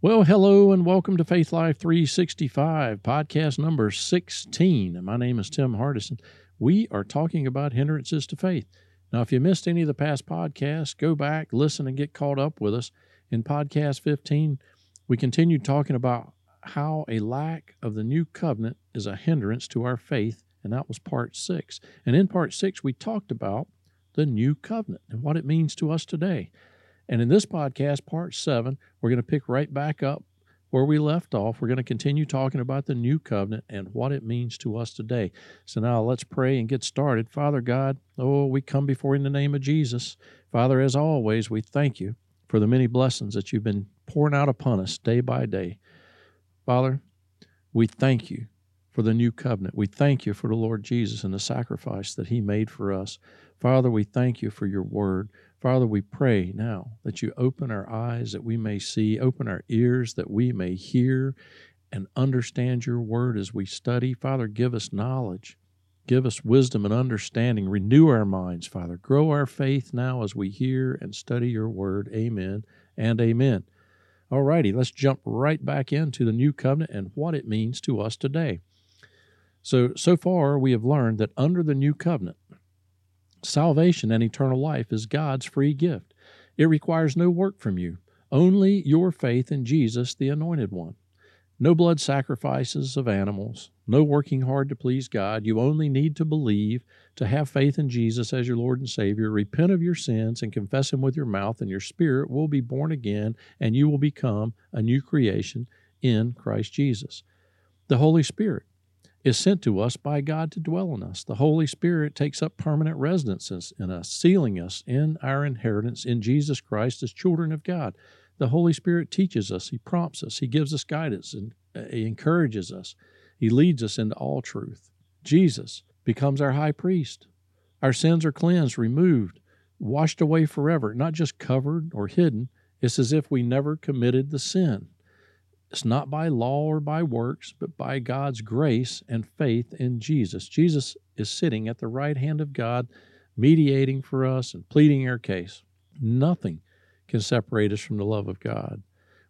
Well, hello and welcome to Faith Life 365, podcast number 16. My name is Tim Hardison. We are talking about hindrances to faith. Now, if you missed any of the past podcasts, go back, listen, and get caught up with us. In podcast 15, we continued talking about how a lack of the new covenant is a hindrance to our faith, and that was part six. And in part six, we talked about the new covenant and what it means to us today. And in this podcast, part seven, we're going to pick right back up where we left off. We're going to continue talking about the new covenant and what it means to us today. So now let's pray and get started. Father God, oh, we come before you in the name of Jesus. Father, as always, we thank you for the many blessings that you've been pouring out upon us day by day. Father, we thank you for the new covenant. We thank you for the Lord Jesus and the sacrifice that he made for us. Father, we thank you for your word. Father, we pray now that you open our eyes that we may see, open our ears that we may hear and understand your word as we study. Father, give us knowledge. Give us wisdom and understanding. Renew our minds, Father. Grow our faith now as we hear and study your word. Amen and amen. All righty, let's jump right back into the new covenant and what it means to us today. So, so far we have learned that under the new covenant, Salvation and eternal life is God's free gift. It requires no work from you, only your faith in Jesus, the Anointed One. No blood sacrifices of animals, no working hard to please God. You only need to believe, to have faith in Jesus as your Lord and Savior, repent of your sins, and confess Him with your mouth, and your spirit will be born again, and you will become a new creation in Christ Jesus. The Holy Spirit is sent to us by God to dwell in us. The Holy Spirit takes up permanent residence in us, sealing us in our inheritance in Jesus Christ as children of God. The Holy Spirit teaches us, He prompts us, He gives us guidance, and uh, He encourages us. He leads us into all truth. Jesus becomes our high priest. Our sins are cleansed, removed, washed away forever, not just covered or hidden. It's as if we never committed the sin. It's not by law or by works, but by God's grace and faith in Jesus. Jesus is sitting at the right hand of God, mediating for us and pleading our case. Nothing can separate us from the love of God.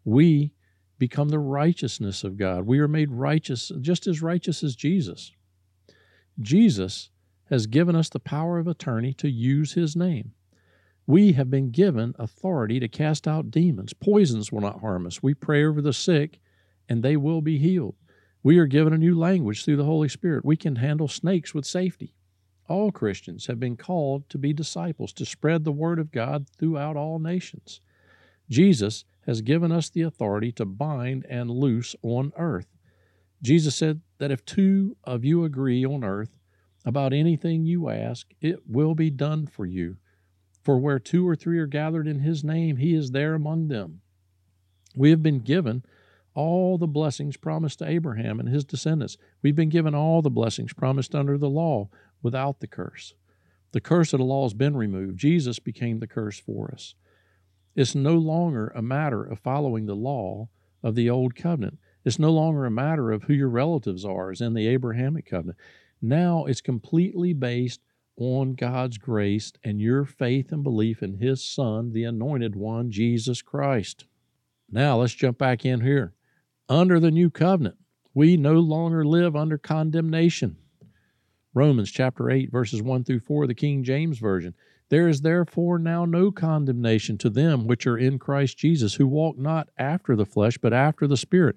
We become the righteousness of God. We are made righteous, just as righteous as Jesus. Jesus has given us the power of attorney to use his name. We have been given authority to cast out demons. Poisons will not harm us. We pray over the sick, and they will be healed. We are given a new language through the Holy Spirit. We can handle snakes with safety. All Christians have been called to be disciples, to spread the word of God throughout all nations. Jesus has given us the authority to bind and loose on earth. Jesus said that if two of you agree on earth about anything you ask, it will be done for you. For where two or three are gathered in his name, he is there among them. We have been given all the blessings promised to Abraham and his descendants. We've been given all the blessings promised under the law without the curse. The curse of the law has been removed. Jesus became the curse for us. It's no longer a matter of following the law of the old covenant. It's no longer a matter of who your relatives are, as in the Abrahamic covenant. Now it's completely based on God's grace and your faith and belief in His Son, the Anointed One, Jesus Christ. Now let's jump back in here. Under the new covenant, we no longer live under condemnation. Romans chapter 8, verses 1 through 4, the King James Version. There is therefore now no condemnation to them which are in Christ Jesus, who walk not after the flesh, but after the Spirit.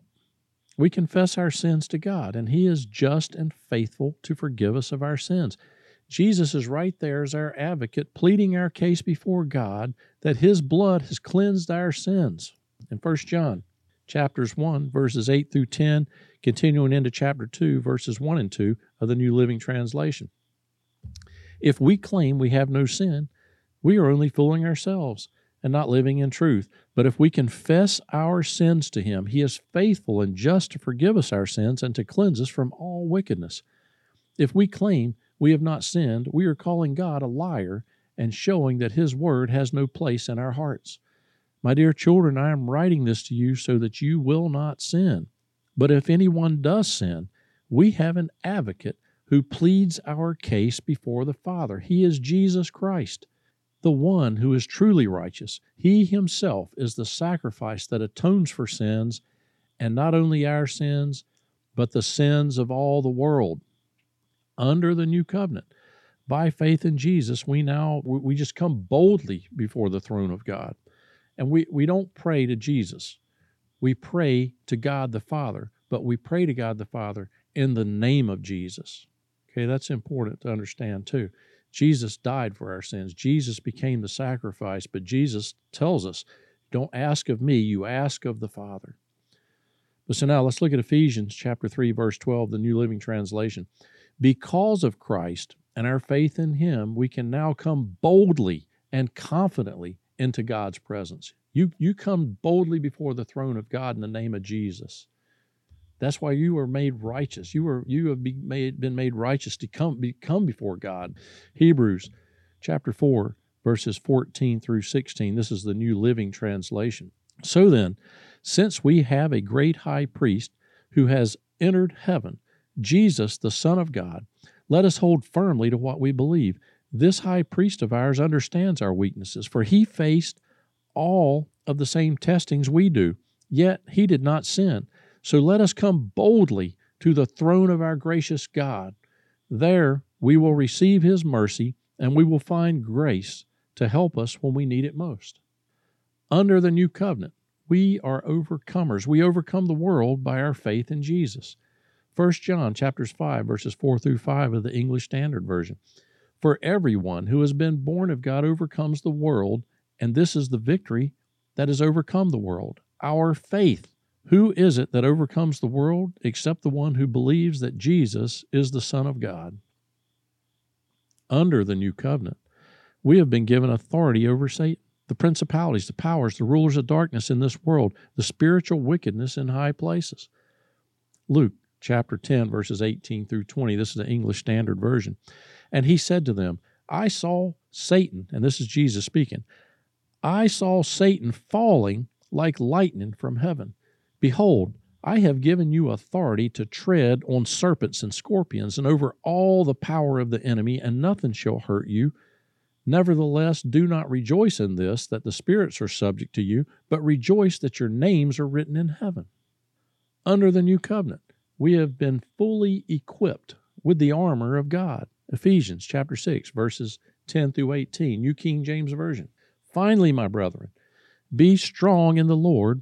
we confess our sins to God, and He is just and faithful to forgive us of our sins. Jesus is right there as our advocate, pleading our case before God that His blood has cleansed our sins. In 1 John chapters 1, verses 8 through 10, continuing into chapter 2, verses 1 and 2 of the New Living Translation. If we claim we have no sin, we are only fooling ourselves, and not living in truth. But if we confess our sins to him, he is faithful and just to forgive us our sins and to cleanse us from all wickedness. If we claim we have not sinned, we are calling God a liar and showing that his word has no place in our hearts. My dear children, I am writing this to you so that you will not sin. But if anyone does sin, we have an advocate who pleads our case before the Father. He is Jesus Christ the one who is truly righteous. He himself is the sacrifice that atones for sins, and not only our sins, but the sins of all the world. Under the new covenant, by faith in Jesus, we now we just come boldly before the throne of God. And we, we don't pray to Jesus. We pray to God the Father, but we pray to God the Father in the name of Jesus. Okay, that's important to understand too. Jesus died for our sins. Jesus became the sacrifice, but Jesus tells us, don't ask of me, you ask of the Father. But so now let's look at Ephesians chapter 3 verse 12, the New Living Translation. Because of Christ and our faith in him, we can now come boldly and confidently into God's presence. You you come boldly before the throne of God in the name of Jesus. That's why you were made righteous. You were you have been made, been made righteous to come be, come before God. Hebrews chapter 4 verses 14 through 16. This is the New Living Translation. So then, since we have a great high priest who has entered heaven, Jesus the Son of God, let us hold firmly to what we believe. This high priest of ours understands our weaknesses, for he faced all of the same testings we do, yet he did not sin. So let us come boldly to the throne of our gracious God. There we will receive His mercy and we will find grace to help us when we need it most. Under the new covenant, we are overcomers. We overcome the world by our faith in Jesus. 1 John chapters 5 verses 4 through 5 of the English Standard Version. For everyone who has been born of God overcomes the world, and this is the victory that has overcome the world, our faith. Who is it that overcomes the world except the one who believes that Jesus is the Son of God? Under the new covenant, we have been given authority over Satan, the principalities, the powers, the rulers of darkness in this world, the spiritual wickedness in high places. Luke chapter 10, verses 18 through 20. This is the English Standard Version. And he said to them, I saw Satan, and this is Jesus speaking, I saw Satan falling like lightning from heaven. Behold, I have given you authority to tread on serpents and scorpions and over all the power of the enemy, and nothing shall hurt you. Nevertheless, do not rejoice in this, that the spirits are subject to you, but rejoice that your names are written in heaven. Under the new covenant, we have been fully equipped with the armor of God. Ephesians chapter 6, verses 10 through 18, New King James Version. Finally, my brethren, be strong in the Lord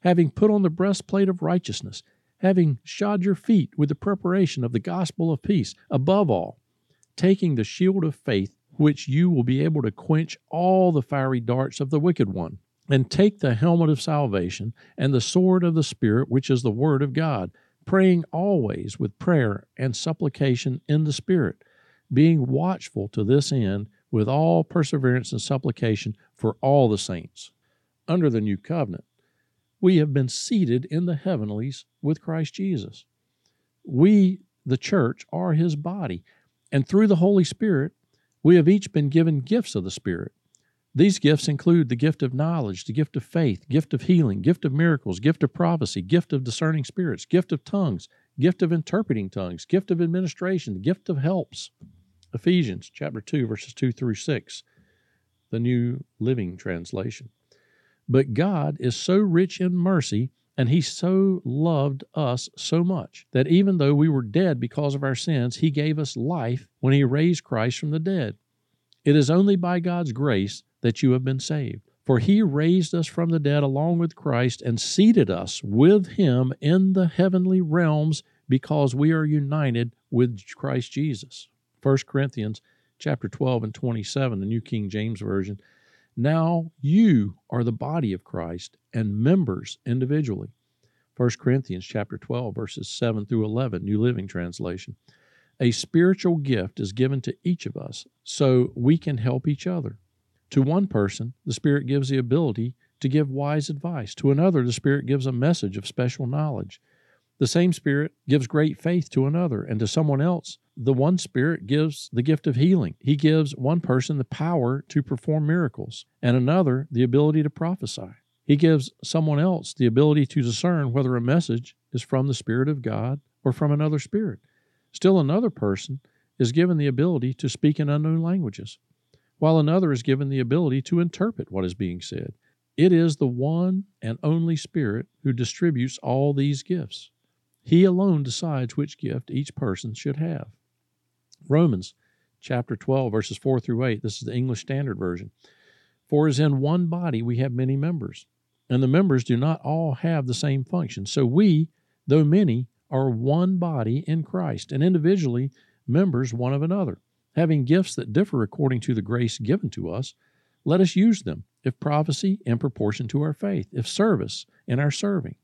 having put on the breastplate of righteousness, having shod your feet with the preparation of the gospel of peace, above all, taking the shield of faith, which you will be able to quench all the fiery darts of the wicked one, and take the helmet of salvation and the sword of the Spirit, which is the word of God, praying always with prayer and supplication in the Spirit, being watchful to this end with all perseverance and supplication for all the saints. Under the new covenant, we have been seated in the heavenlies with Christ Jesus. We, the church, are his body, and through the Holy Spirit, we have each been given gifts of the Spirit. These gifts include the gift of knowledge, the gift of faith, gift of healing, gift of miracles, gift of prophecy, gift of discerning spirits, gift of tongues, gift of interpreting tongues, gift of administration, the gift of helps. Ephesians chapter 2 verses 2 through 6, the New Living Translation. But God is so rich in mercy and he so loved us so much that even though we were dead because of our sins, he gave us life when he raised Christ from the dead. It is only by God's grace that you have been saved. For he raised us from the dead along with Christ and seated us with him in the heavenly realms because we are united with Christ Jesus. 1 Corinthians chapter 12 and 27, the New King James Version. Now you are the body of Christ and members individually. 1 Corinthians chapter 12 verses 7 through 11, New Living Translation. A spiritual gift is given to each of us so we can help each other. To one person, the Spirit gives the ability to give wise advice. To another, the Spirit gives a message of special knowledge. The same Spirit gives great faith to another, and to someone else, the one Spirit gives the gift of healing. He gives one person the power to perform miracles, and another the ability to prophesy. He gives someone else the ability to discern whether a message is from the Spirit of God or from another spirit. Still, another person is given the ability to speak in unknown languages, while another is given the ability to interpret what is being said. It is the one and only Spirit who distributes all these gifts. He alone decides which gift each person should have. Romans chapter 12, verses 4 through 8. This is the English Standard Version. For as in one body we have many members, and the members do not all have the same function. So we, though many, are one body in Christ, and individually members one of another. Having gifts that differ according to the grace given to us, let us use them. If prophecy, in proportion to our faith. If service, in our serving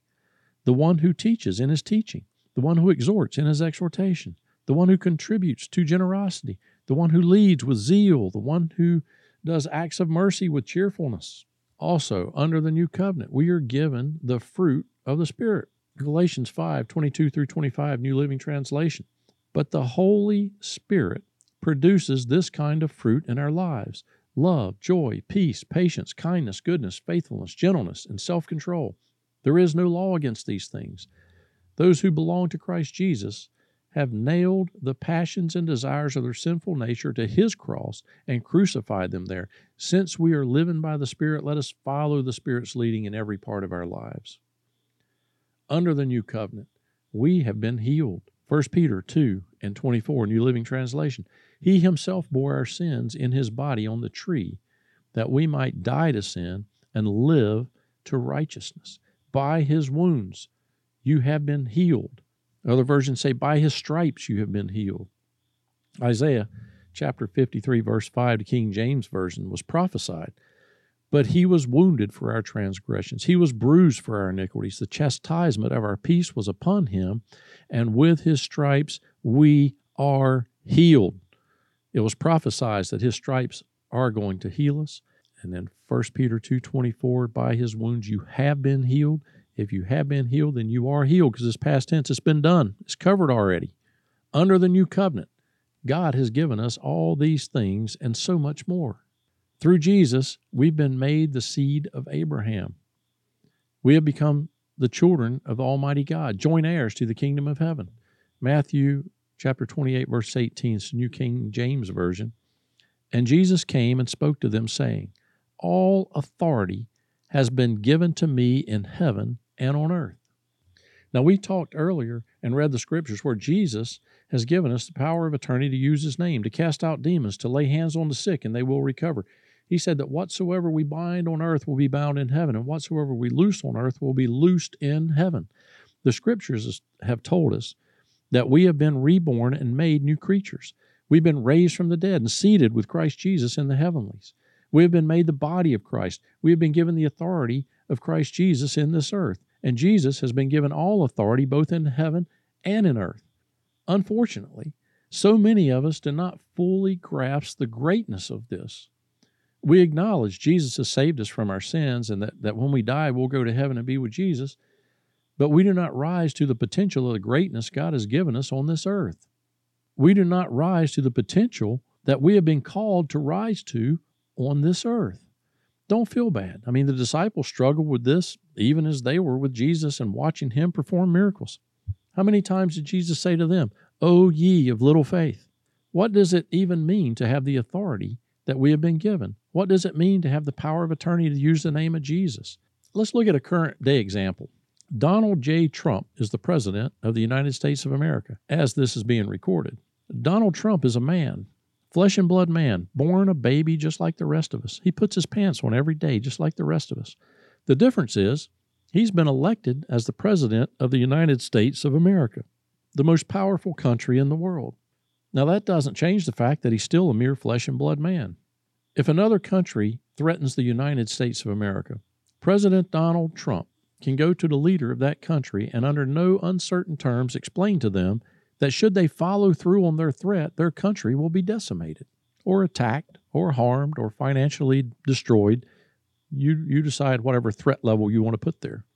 the one who teaches in his teaching, the one who exhorts in his exhortation, the one who contributes to generosity, the one who leads with zeal, the one who does acts of mercy with cheerfulness. Also, under the new covenant, we are given the fruit of the Spirit. Galatians 5 22 through 25, New Living Translation. But the Holy Spirit produces this kind of fruit in our lives love, joy, peace, patience, kindness, goodness, faithfulness, gentleness, and self control. There is no law against these things. Those who belong to Christ Jesus have nailed the passions and desires of their sinful nature to his cross and crucified them there. Since we are living by the Spirit, let us follow the Spirit's leading in every part of our lives. Under the new covenant, we have been healed. 1 Peter 2 and 24, New Living Translation. He himself bore our sins in his body on the tree, that we might die to sin and live to righteousness. By his wounds you have been healed. Other versions say, By his stripes you have been healed. Isaiah chapter 53, verse 5, the King James Version, was prophesied. But he was wounded for our transgressions, he was bruised for our iniquities. The chastisement of our peace was upon him, and with his stripes we are healed. It was prophesied that his stripes are going to heal us. And then 1 Peter 2.24, by his wounds you have been healed. If you have been healed, then you are healed because it's past tense. It's been done. It's covered already. Under the new covenant, God has given us all these things and so much more. Through Jesus, we've been made the seed of Abraham. We have become the children of Almighty God, joint heirs to the kingdom of heaven. Matthew chapter 28, verse 18, it's the New King James Version. And Jesus came and spoke to them, saying, all authority has been given to me in heaven and on earth. Now, we talked earlier and read the scriptures where Jesus has given us the power of attorney to use his name, to cast out demons, to lay hands on the sick, and they will recover. He said that whatsoever we bind on earth will be bound in heaven, and whatsoever we loose on earth will be loosed in heaven. The scriptures have told us that we have been reborn and made new creatures. We've been raised from the dead and seated with Christ Jesus in the heavenlies. We have been made the body of Christ. We have been given the authority of Christ Jesus in this earth. And Jesus has been given all authority both in heaven and in earth. Unfortunately, so many of us do not fully grasp the greatness of this. We acknowledge Jesus has saved us from our sins and that, that when we die, we'll go to heaven and be with Jesus, but we do not rise to the potential of the greatness God has given us on this earth. We do not rise to the potential that we have been called to rise to on this earth. Don't feel bad. I mean, the disciples struggled with this even as they were with Jesus and watching him perform miracles. How many times did Jesus say to them, O ye of little faith? What does it even mean to have the authority that we have been given? What does it mean to have the power of attorney to use the name of Jesus? Let's look at a current day example. Donald J. Trump is the President of the United States of America as this is being recorded. Donald Trump is a man Flesh and blood man, born a baby just like the rest of us. He puts his pants on every day just like the rest of us. The difference is he's been elected as the President of the United States of America, the most powerful country in the world. Now, that doesn't change the fact that he's still a mere flesh and blood man. If another country threatens the United States of America, President Donald Trump can go to the leader of that country and, under no uncertain terms, explain to them that should they follow through on their threat, their country will be decimated or attacked or harmed or financially destroyed. You, you decide whatever threat level you want to put there.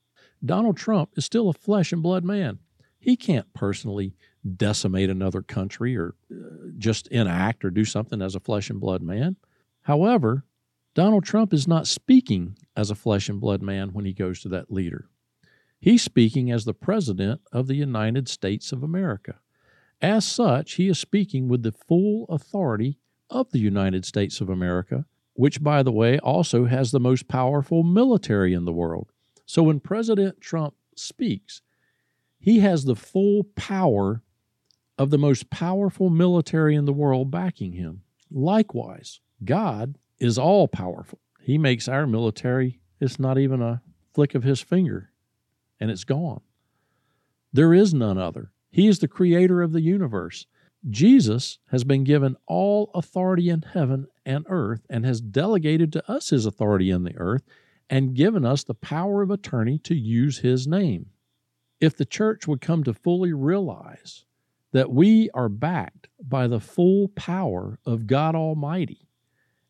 Donald Trump is still a flesh and blood man. He can't personally decimate another country or uh, just enact or do something as a flesh and blood man. However, Donald Trump is not speaking as a flesh and blood man when he goes to that leader. He's speaking as the President of the United States of America. As such, he is speaking with the full authority of the United States of America, which, by the way, also has the most powerful military in the world. So when President Trump speaks, he has the full power of the most powerful military in the world backing him. Likewise, God is all powerful. He makes our military, it's not even a flick of his finger, and it's gone. There is none other. He is the creator of the universe. Jesus has been given all authority in heaven and earth and has delegated to us his authority in the earth and given us the power of attorney to use his name. If the church would come to fully realize that we are backed by the full power of God Almighty,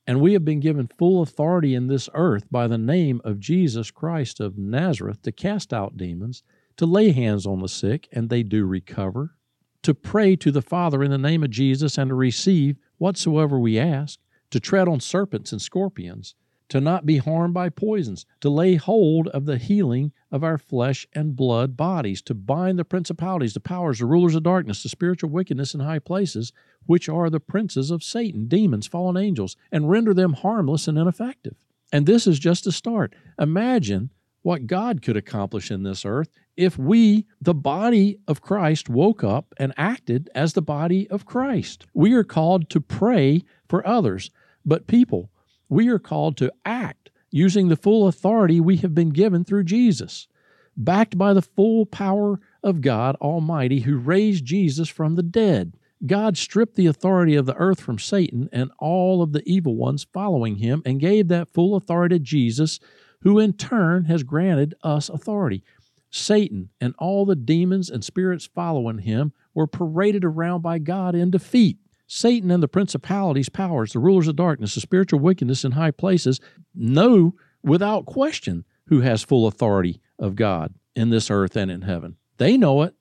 and we have been given full authority in this earth by the name of Jesus Christ of Nazareth to cast out demons to lay hands on the sick and they do recover, to pray to the Father in the name of Jesus and to receive whatsoever we ask, to tread on serpents and scorpions, to not be harmed by poisons, to lay hold of the healing of our flesh and blood bodies, to bind the principalities, the powers, the rulers of darkness, the spiritual wickedness in high places, which are the princes of Satan, demons, fallen angels, and render them harmless and ineffective. And this is just a start. Imagine what God could accomplish in this earth if we, the body of Christ, woke up and acted as the body of Christ. We are called to pray for others, but people, we are called to act using the full authority we have been given through Jesus, backed by the full power of God Almighty who raised Jesus from the dead. God stripped the authority of the earth from Satan and all of the evil ones following him and gave that full authority to Jesus, who in turn has granted us authority. Satan and all the demons and spirits following him were paraded around by God in defeat. Satan and the principalities, powers, the rulers of darkness, the spiritual wickedness in high places know without question who has full authority of God in this earth and in heaven. They know it.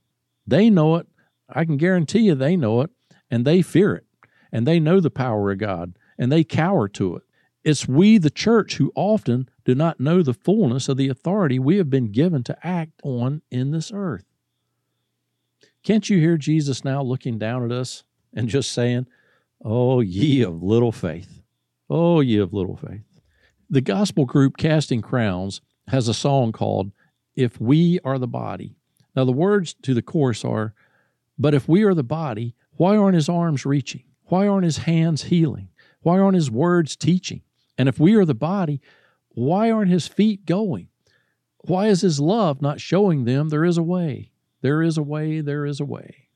They know it. I can guarantee you they know it and they fear it and they know the power of God and they cower to it. It's we, the church, who often do not know the fullness of the authority we have been given to act on in this earth. Can't you hear Jesus now looking down at us and just saying, Oh, ye of little faith. Oh, ye of little faith. The gospel group Casting Crowns has a song called If We Are the Body. Now, the words to the chorus are, But if we are the body, why aren't his arms reaching? Why aren't his hands healing? Why aren't his words teaching? And if we are the body, why aren't his feet going? Why is his love not showing them there is a way? There is a way, there is a way.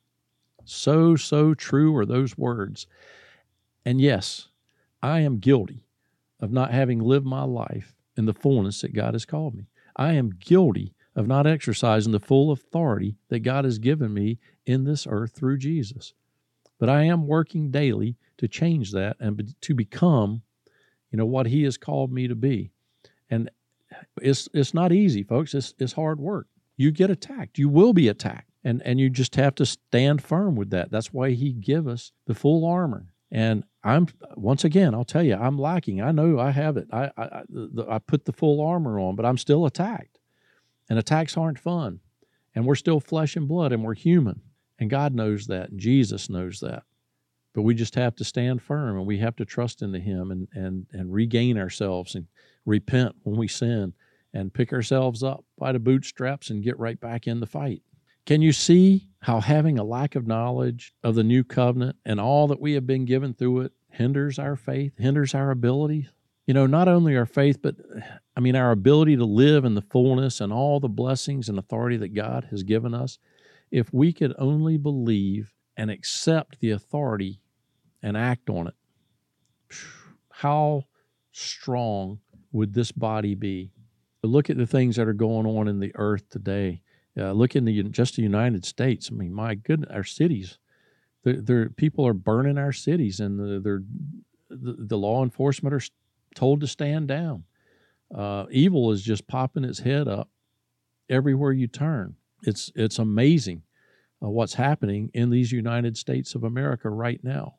So, so true are those words. And yes, I am guilty of not having lived my life in the fullness that God has called me. I am guilty of not exercising the full authority that God has given me in this earth through Jesus. But I am working daily to change that and to become, you know, what He has called me to be. And it's it's not easy, folks. It's it's hard work. You get attacked. You will be attacked. And and you just have to stand firm with that. That's why he give us the full armor. And I'm once again, I'll tell you, I'm lacking. I know I have it. I I, the, I put the full armor on, but I'm still attacked. And attacks aren't fun. And we're still flesh and blood and we're human. And God knows that. And Jesus knows that. But we just have to stand firm and we have to trust into Him and, and, and regain ourselves and repent when we sin and pick ourselves up by the bootstraps and get right back in the fight. Can you see how having a lack of knowledge of the new covenant and all that we have been given through it hinders our faith, hinders our ability. You know, not only our faith, but I mean, our ability to live in the fullness and all the blessings and authority that God has given us. If we could only believe and accept the authority and act on it, how strong would this body be? Look at the things that are going on in the earth today. Uh, look in the just the United States. I mean, my goodness, our cities. There, people are burning our cities, and the, the, the law enforcement are told to stand down. Uh, evil is just popping its head up everywhere you turn. It's it's amazing uh, what's happening in these United States of America right now.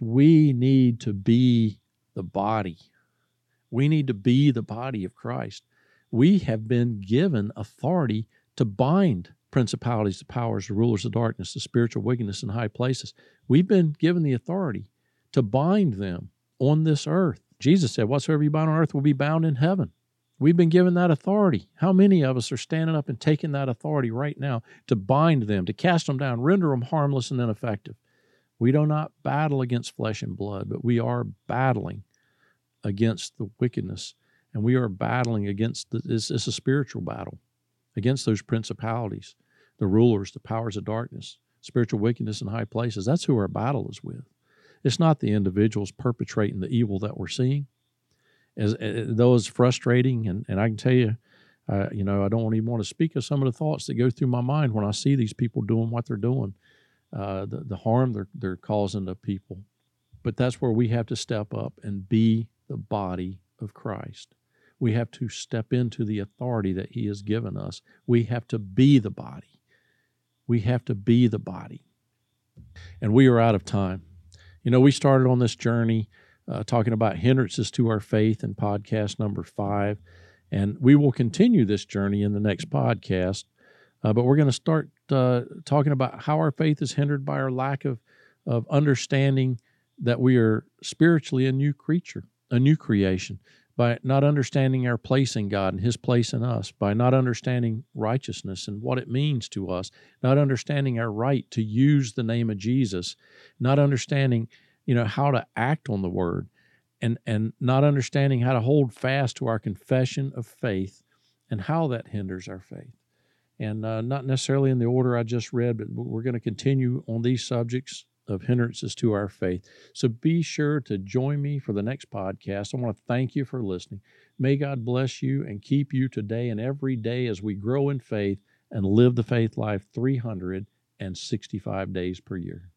We need to be the body. We need to be the body of Christ. We have been given authority to bind principalities, the powers, the rulers of darkness, the spiritual wickedness in high places. We've been given the authority to bind them on this earth. Jesus said, Whatsoever you bind on earth will be bound in heaven. We've been given that authority. How many of us are standing up and taking that authority right now to bind them, to cast them down, render them harmless and ineffective? We do not battle against flesh and blood, but we are battling against the wickedness, and we are battling against the, it's, it's a spiritual battle against those principalities, the rulers, the powers of darkness, spiritual wickedness in high places. That's who our battle is with. It's not the individuals perpetrating the evil that we're seeing. As, as though it's frustrating, and, and I can tell you, uh, you know, I don't even want to speak of some of the thoughts that go through my mind when I see these people doing what they're doing, uh, the, the harm they're, they're causing to people. But that's where we have to step up and be the body of Christ. We have to step into the authority that He has given us. We have to be the body. We have to be the body. And we are out of time. You know, we started on this journey uh, talking about hindrances to our faith in podcast number five. And we will continue this journey in the next podcast. Uh, but we're going to start uh, talking about how our faith is hindered by our lack of, of understanding that we are spiritually a new creature, a new creation by not understanding our place in God and His place in us, by not understanding righteousness and what it means to us, not understanding our right to use the name of Jesus, not understanding, you know, how to act on the word, and and not understanding how to hold fast to our confession of faith and how that hinders our faith. And uh, not necessarily in the order I just read, but we're going to continue on these subjects of hindrances to our faith. So be sure to join me for the next podcast. I want to thank you for listening. May God bless you and keep you today and every day as we grow in faith and live the faith life 365 days per year.